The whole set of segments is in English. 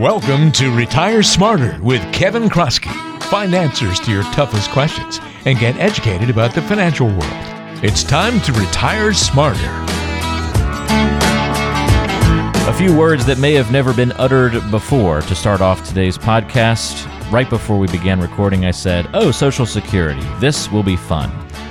Welcome to Retire Smarter with Kevin Kroskey. Find answers to your toughest questions and get educated about the financial world. It's time to retire smarter. A few words that may have never been uttered before to start off today's podcast. Right before we began recording, I said, Oh, Social Security, this will be fun.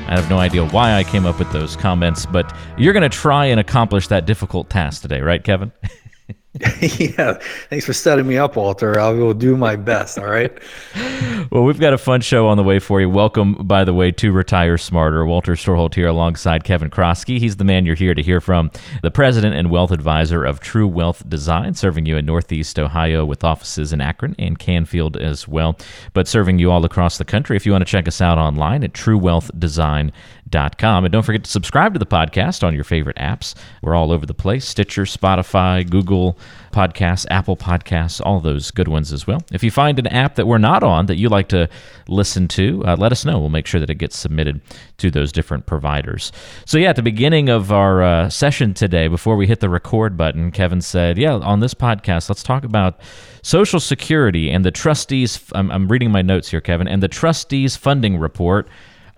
I have no idea why I came up with those comments, but you're going to try and accomplish that difficult task today, right, Kevin? yeah, thanks for setting me up, Walter. I will do my best. All right. well, we've got a fun show on the way for you. Welcome, by the way, to Retire Smarter. Walter Storholt here alongside Kevin Kroskey. He's the man you're here to hear from, the president and wealth advisor of True Wealth Design, serving you in Northeast Ohio with offices in Akron and Canfield as well, but serving you all across the country. If you want to check us out online at truewealthdesign.com com. And don't forget to subscribe to the podcast on your favorite apps. We're all over the place Stitcher, Spotify, Google Podcasts, Apple Podcasts, all those good ones as well. If you find an app that we're not on that you like to listen to, uh, let us know. We'll make sure that it gets submitted to those different providers. So, yeah, at the beginning of our uh, session today, before we hit the record button, Kevin said, Yeah, on this podcast, let's talk about Social Security and the trustees. I'm, I'm reading my notes here, Kevin, and the trustees funding report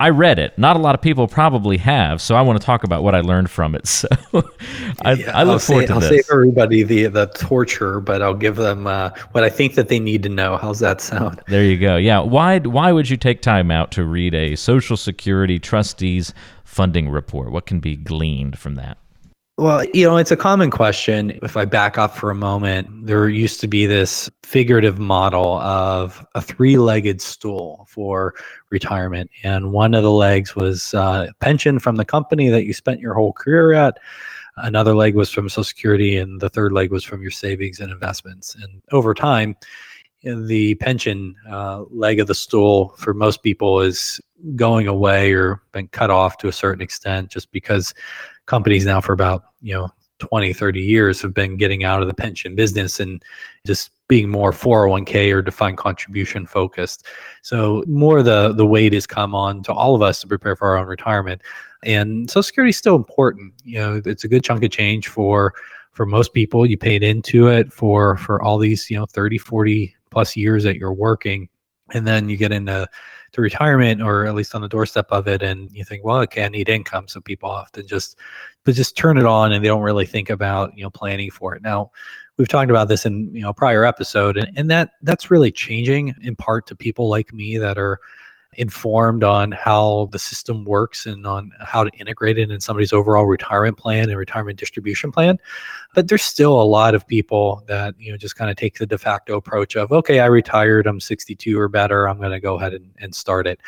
I read it. Not a lot of people probably have, so I want to talk about what I learned from it. So I, yeah, I, look I'll forward say, to I'll this. save everybody the the torture, but I'll give them uh, what I think that they need to know. How's that sound? There you go. Yeah. Why why would you take time out to read a Social Security trustees funding report? What can be gleaned from that? Well, you know, it's a common question. If I back up for a moment, there used to be this figurative model of a three legged stool for retirement. And one of the legs was uh, pension from the company that you spent your whole career at. Another leg was from Social Security, and the third leg was from your savings and investments. And over time, the pension uh, leg of the stool for most people is going away or been cut off to a certain extent just because companies now for about you know 20 30 years have been getting out of the pension business and just being more 401k or defined contribution focused. So more the the weight has come on to all of us to prepare for our own retirement. And social security is still important. You know it's a good chunk of change for for most people. You paid into it for for all these you know 30 40 plus years that you're working. And then you get into to retirement or at least on the doorstep of it and you think well okay i need income so people often just but just turn it on and they don't really think about you know planning for it. Now we've talked about this in you know prior episode and, and that that's really changing in part to people like me that are informed on how the system works and on how to integrate it in somebody's overall retirement plan and retirement distribution plan. But there's still a lot of people that you know just kind of take the de facto approach of okay, I retired, I'm 62 or better, I'm going to go ahead and, and start it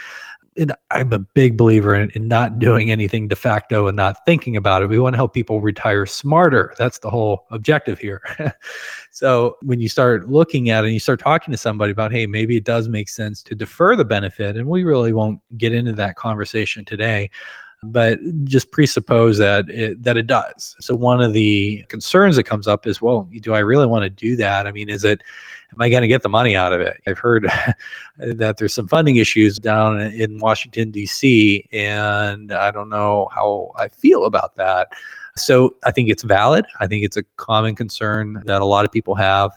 and I'm a big believer in, in, not doing anything de facto and not thinking about it. We want to help people retire smarter. That's the whole objective here. so when you start looking at it and you start talking to somebody about, hey, maybe it does make sense to defer the benefit, and we really won't get into that conversation today but just presuppose that it, that it does. So one of the concerns that comes up is, well, do I really want to do that? I mean, is it am I going to get the money out of it? I've heard that there's some funding issues down in Washington D.C. and I don't know how I feel about that. So I think it's valid. I think it's a common concern that a lot of people have.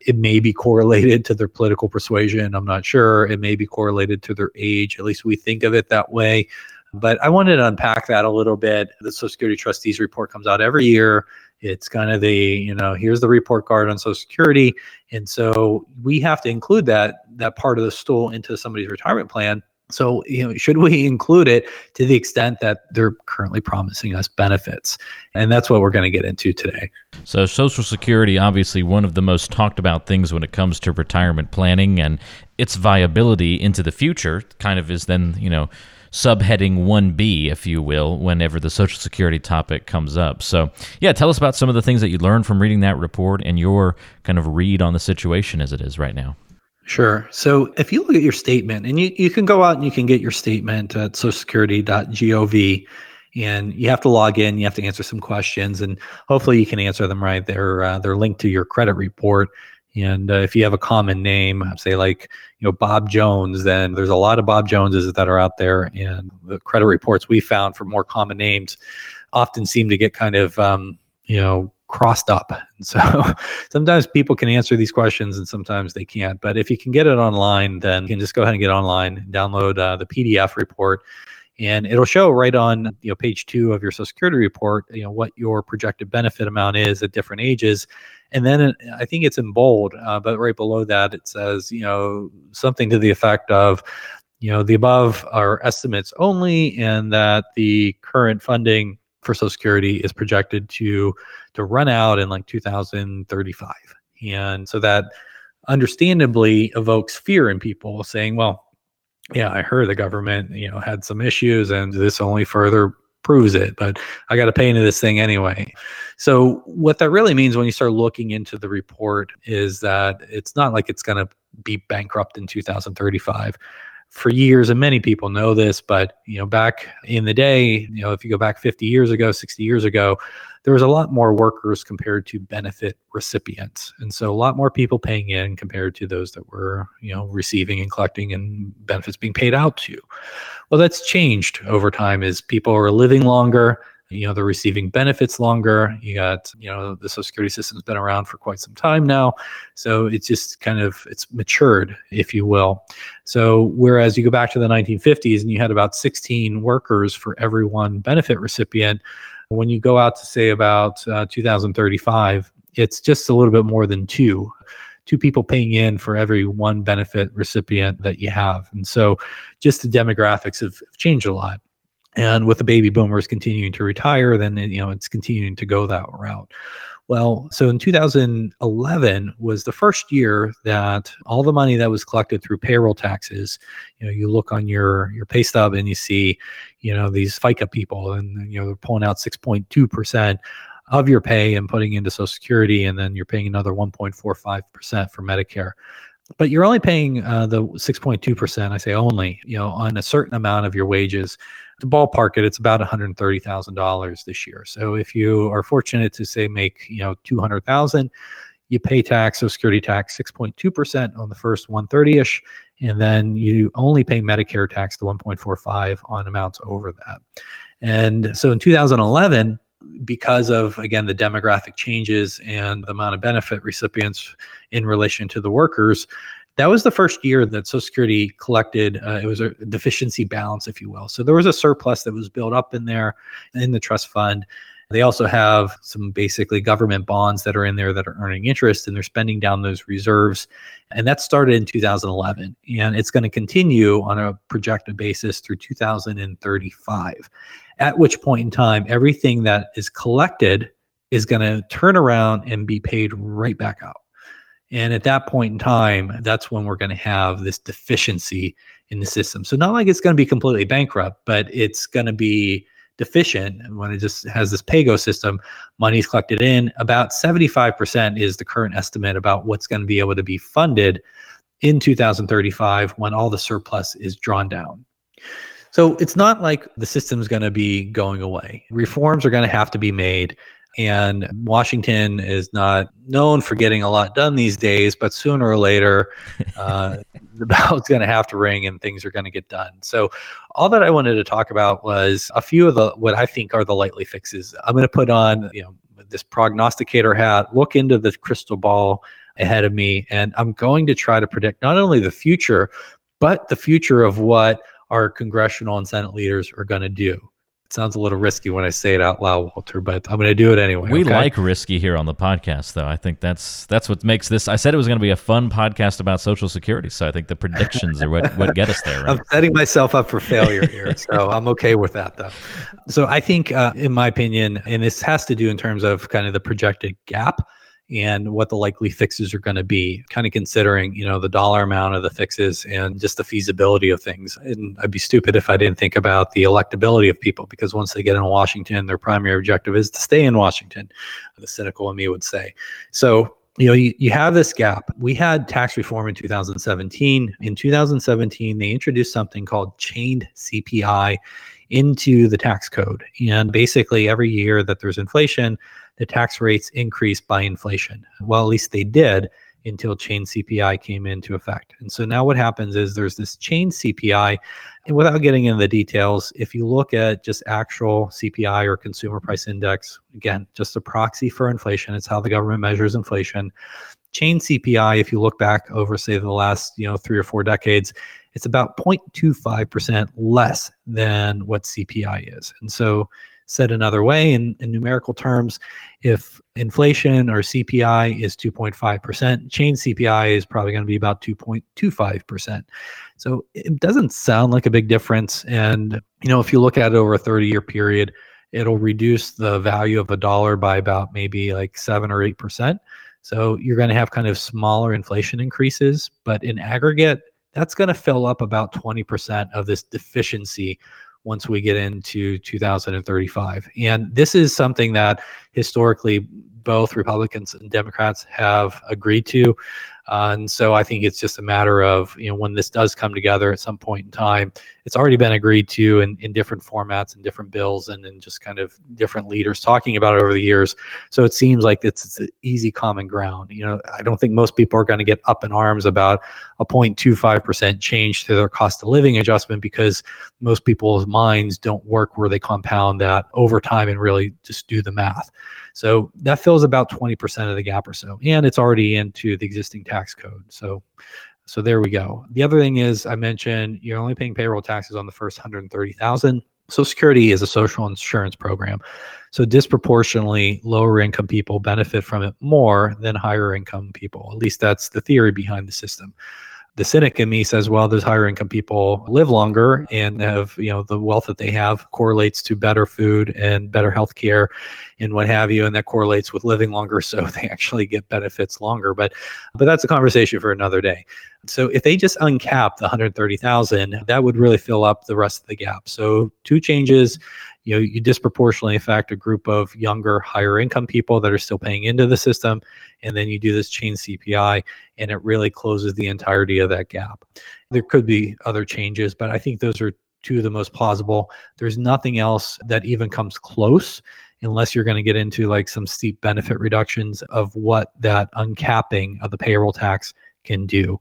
It may be correlated to their political persuasion. I'm not sure. It may be correlated to their age. At least we think of it that way. But I wanted to unpack that a little bit. The Social Security Trustees report comes out every year. It's kind of the, you know, here's the report card on Social Security. And so we have to include that that part of the stool into somebody's retirement plan. So, you know, should we include it to the extent that they're currently promising us benefits? And that's what we're going to get into today. So, Social Security, obviously, one of the most talked about things when it comes to retirement planning and its viability into the future kind of is then, you know, subheading 1B, if you will, whenever the Social Security topic comes up. So, yeah, tell us about some of the things that you learned from reading that report and your kind of read on the situation as it is right now. Sure. So if you look at your statement, and you, you can go out and you can get your statement at socialsecurity.gov, and you have to log in, you have to answer some questions, and hopefully you can answer them right. They're uh, they're linked to your credit report, and uh, if you have a common name, say like you know Bob Jones, then there's a lot of Bob Joneses that are out there, and the credit reports we found for more common names often seem to get kind of um, you know crossed up. And so sometimes people can answer these questions and sometimes they can't. But if you can get it online, then you can just go ahead and get online, download uh, the PDF report and it'll show right on you know page two of your social security report you know what your projected benefit amount is at different ages. And then i think it's in bold uh, but right below that it says you know something to the effect of you know the above are estimates only and that the current funding for social security is projected to to run out in like 2035 and so that understandably evokes fear in people saying well yeah, I heard the government, you know, had some issues and this only further proves it, but I got to pay into this thing anyway. So what that really means when you start looking into the report is that it's not like it's going to be bankrupt in 2035 for years and many people know this but you know back in the day you know if you go back 50 years ago 60 years ago there was a lot more workers compared to benefit recipients. And so a lot more people paying in compared to those that were you know receiving and collecting and benefits being paid out to. Well that's changed over time as people are living longer you know they're receiving benefits longer. You got you know the social security system's been around for quite some time now. So it's just kind of it's matured if you will. So whereas you go back to the 1950s and you had about 16 workers for every one benefit recipient when you go out to say about uh, 2035 it's just a little bit more than two two people paying in for every one benefit recipient that you have. And so just the demographics have changed a lot and with the baby boomers continuing to retire then you know it's continuing to go that route. Well so in 2011 was the first year that all the money that was collected through payroll taxes you know you look on your your pay stub and you see you know these fica people and you know they're pulling out 6.2% of your pay and putting into social security and then you're paying another 1.45% for medicare but you're only paying uh, the 6.2% i say only you know on a certain amount of your wages to ballpark it, it's about $130,000 this year. So if you are fortunate to say make, you know, 200,000, you pay tax, so security tax 6.2% on the first 130ish, and then you only pay Medicare tax to 1.45 on amounts over that. And so in 2011, because of again the demographic changes and the amount of benefit recipients in relation to the workers that was the first year that Social Security collected. Uh, it was a deficiency balance, if you will. So there was a surplus that was built up in there in the trust fund. They also have some basically government bonds that are in there that are earning interest and they're spending down those reserves. And that started in 2011. And it's going to continue on a projected basis through 2035, at which point in time, everything that is collected is going to turn around and be paid right back out. And at that point in time, that's when we're going to have this deficiency in the system. So not like it's going to be completely bankrupt, but it's going to be deficient when it just has this PAYGO system. Money's collected in. About 75% is the current estimate about what's going to be able to be funded in 2035 when all the surplus is drawn down. So it's not like the system's going to be going away. Reforms are going to have to be made. And Washington is not known for getting a lot done these days, but sooner or later, uh, the bell's going to have to ring and things are going to get done. So, all that I wanted to talk about was a few of the what I think are the likely fixes. I'm going to put on, you know, this prognosticator hat, look into the crystal ball ahead of me, and I'm going to try to predict not only the future, but the future of what our congressional and Senate leaders are going to do It sounds a little risky when I say it out loud, Walter, but I'm going to do it anyway. We okay? like risky here on the podcast, though. I think that's that's what makes this. I said it was going to be a fun podcast about Social Security, so I think the predictions are what, what get us there. Right? I'm setting myself up for failure here, so I'm okay with that, though. So I think, uh, in my opinion, and this has to do in terms of kind of the projected gap and what the likely fixes are going to be kind of considering you know the dollar amount of the fixes and just the feasibility of things. And i'd be stupid if i didn't think about the electability of people because once they get in washington their primary objective is to stay in washington the cynical in me would say. So you know you, you have this gap we had tax reform in 2017 in 2017 they introduced something called chained cpi into the tax code and basically every year that there's inflation the tax rates increase by inflation. Well, at least they did. Until chain CPI came into effect. And so now what happens is there's this chain CPI. And without getting into the details, if you look at just actual CPI or consumer price index, again, just a proxy for inflation, it's how the government measures inflation. Chain CPI, if you look back over, say, the last you know three or four decades, it's about 0.25% less than what CPI is. And so Said another way, in, in numerical terms, if inflation or CPI is 2.5%, chain CPI is probably going to be about 2.25%. So it doesn't sound like a big difference. And, you know, if you look at it over a 30 year period, it'll reduce the value of a dollar by about maybe like seven or 8%. So you're going to have kind of smaller inflation increases, but in aggregate, that's going to fill up about 20% of this deficiency once we get into 2035. And this is something that historically both Republicans and Democrats have agreed to. Uh, and so I think it's just a matter of, you know, when this does come together at some point in time, it's already been agreed to in, in different formats and different bills and in just kind of different leaders talking about it over the years. So it seems like it's, it's an easy common ground. You know, I don't think most people are going to get up in arms about a 0.25% change to their cost of living adjustment because most people's minds don't work where they compound that over time and really just do the math. So that fills about 20% of the gap or so. And it's already into the existing tax code. So so there we go. The other thing is I mentioned you're only paying payroll taxes on the first 130,000. Social Security is a social insurance program. So disproportionately lower income people benefit from it more than higher income people. At least that's the theory behind the system the cynic in me says, well, those higher income people live longer and have, you know, the wealth that they have correlates to better food and better health care and what have you. And that correlates with living longer. So they actually get benefits longer. But but that's a conversation for another day. So if they just uncap the 130,000, that would really fill up the rest of the gap. So two changes you know you disproportionately affect a group of younger higher income people that are still paying into the system and then you do this chain cpi and it really closes the entirety of that gap. There could be other changes but i think those are two of the most plausible. There's nothing else that even comes close unless you're going to get into like some steep benefit reductions of what that uncapping of the payroll tax can do.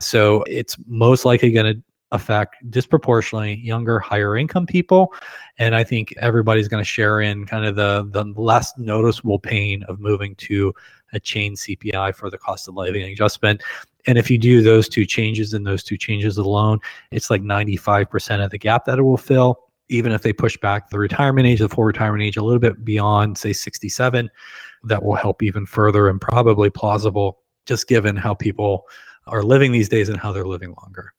So it's most likely going to affect disproportionately younger, higher income people. And I think everybody's going to share in kind of the, the less noticeable pain of moving to a chain CPI for the cost of living adjustment. And if you do those two changes and those two changes alone, it's like 95% of the gap that it will fill. Even if they push back the retirement age, the full retirement age, a little bit beyond, say, 67, that will help even further and probably plausible, just given how people are living these days and how they're living longer.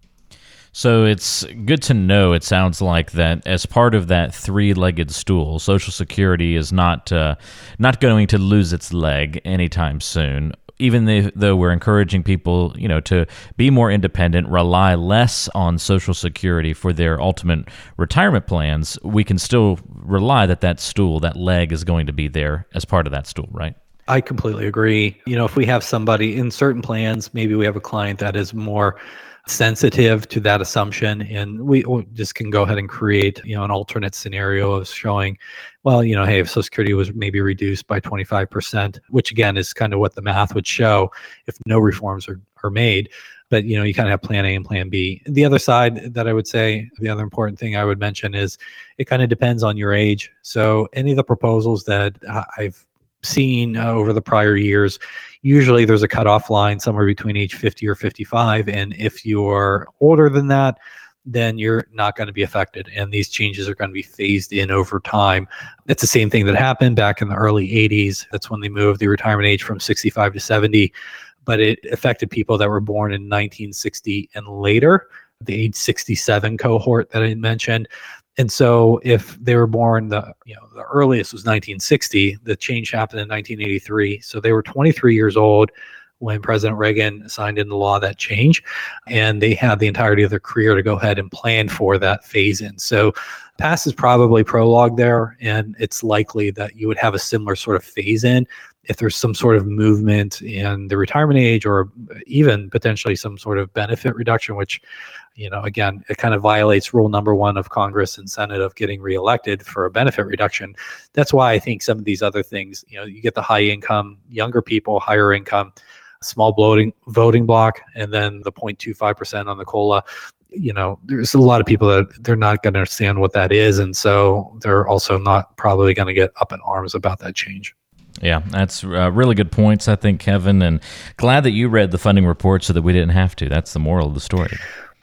So it's good to know. It sounds like that as part of that three-legged stool, Social Security is not uh, not going to lose its leg anytime soon. Even though we're encouraging people, you know, to be more independent, rely less on Social Security for their ultimate retirement plans, we can still rely that that stool, that leg, is going to be there as part of that stool, right? I completely agree. You know, if we have somebody in certain plans, maybe we have a client that is more sensitive to that assumption and we just can go ahead and create you know an alternate scenario of showing well you know hey if social security was maybe reduced by 25% which again is kind of what the math would show if no reforms are, are made. But you know you kind of have plan a and plan b. The other side that i would say the other important thing i would mention is it kind of depends on your age. So any of the proposals that i've seen uh, over the prior years usually there's a cutoff line somewhere between age 50 or 55 and if you're older than that then you're not going to be affected and these changes are going to be phased in over time. It's the same thing that happened back in the early 80s that's when they moved the retirement age from 65 to 70 but it affected people that were born in 1960 and later the age 67 cohort that i mentioned and so if they were born the you know the earliest was 1960, the change happened in 1983. So they were 23 years old when President Reagan signed into law that change, and they had the entirety of their career to go ahead and plan for that phase in. So past is probably prologue there, and it's likely that you would have a similar sort of phase in if there's some sort of movement in the retirement age or even potentially some sort of benefit reduction, which you know, again, it kind of violates rule number one of Congress and Senate of getting reelected for a benefit reduction. That's why I think some of these other things, you know, you get the high income, younger people, higher income. small bloating voting block, and then the 0.25% on the COLA you know, there's a lot of people that they're not going to understand what that is. And so they're also not probably going to get up in arms about that change. Yeah, that's uh, really good points, I think, Kevin. And glad that you read the funding report so that we didn't have to. That's the moral of the story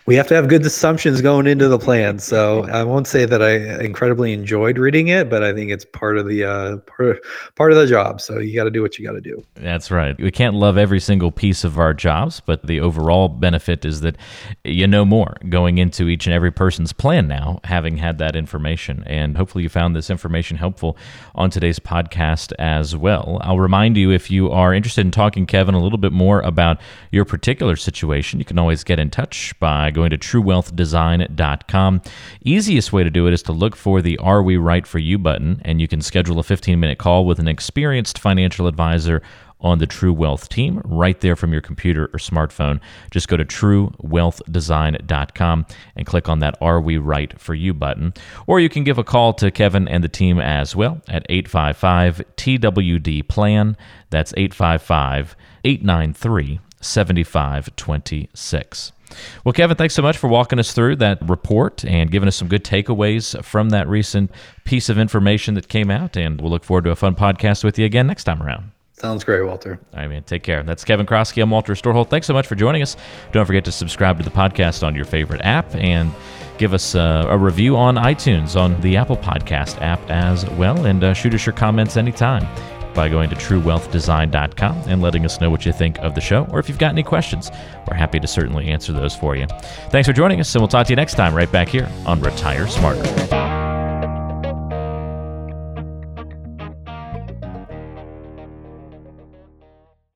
we have to have good assumptions going into the plan. So I won't say that I incredibly enjoyed reading it, but I think it's part of the uh, part, part of the job. So you got to do what you got to do. That's right. We can't love every single piece of our jobs, but the overall benefit is that you know more going into each and every person's plan now, having had that information. And hopefully you found this information helpful on today's podcast as well. I'll remind you if you are interested in talking, Kevin, a little bit more about your particular situation, you can always get in touch by going to truewealthdesign.com. Easiest way to do it is to look for the Are We Right for You button, and you can schedule a 15 minute call with an experienced financial advisor on the True Wealth team right there from your computer or smartphone. Just go to truewealthdesign.com and click on that Are We Right for You button. Or you can give a call to Kevin and the team as well at 855 TWD Plan. That's 855 893 7526. Well, Kevin, thanks so much for walking us through that report and giving us some good takeaways from that recent piece of information that came out. And we'll look forward to a fun podcast with you again next time around. Sounds great, Walter. All right, man. Take care. That's Kevin Kroskey. I'm Walter Storholt. Thanks so much for joining us. Don't forget to subscribe to the podcast on your favorite app and give us uh, a review on iTunes on the Apple Podcast app as well. And uh, shoot us your comments anytime by going to truewealthdesign.com and letting us know what you think of the show, or if you've got any questions, we're happy to certainly answer those for you. Thanks for joining us, and we'll talk to you next time right back here on Retire Smarter.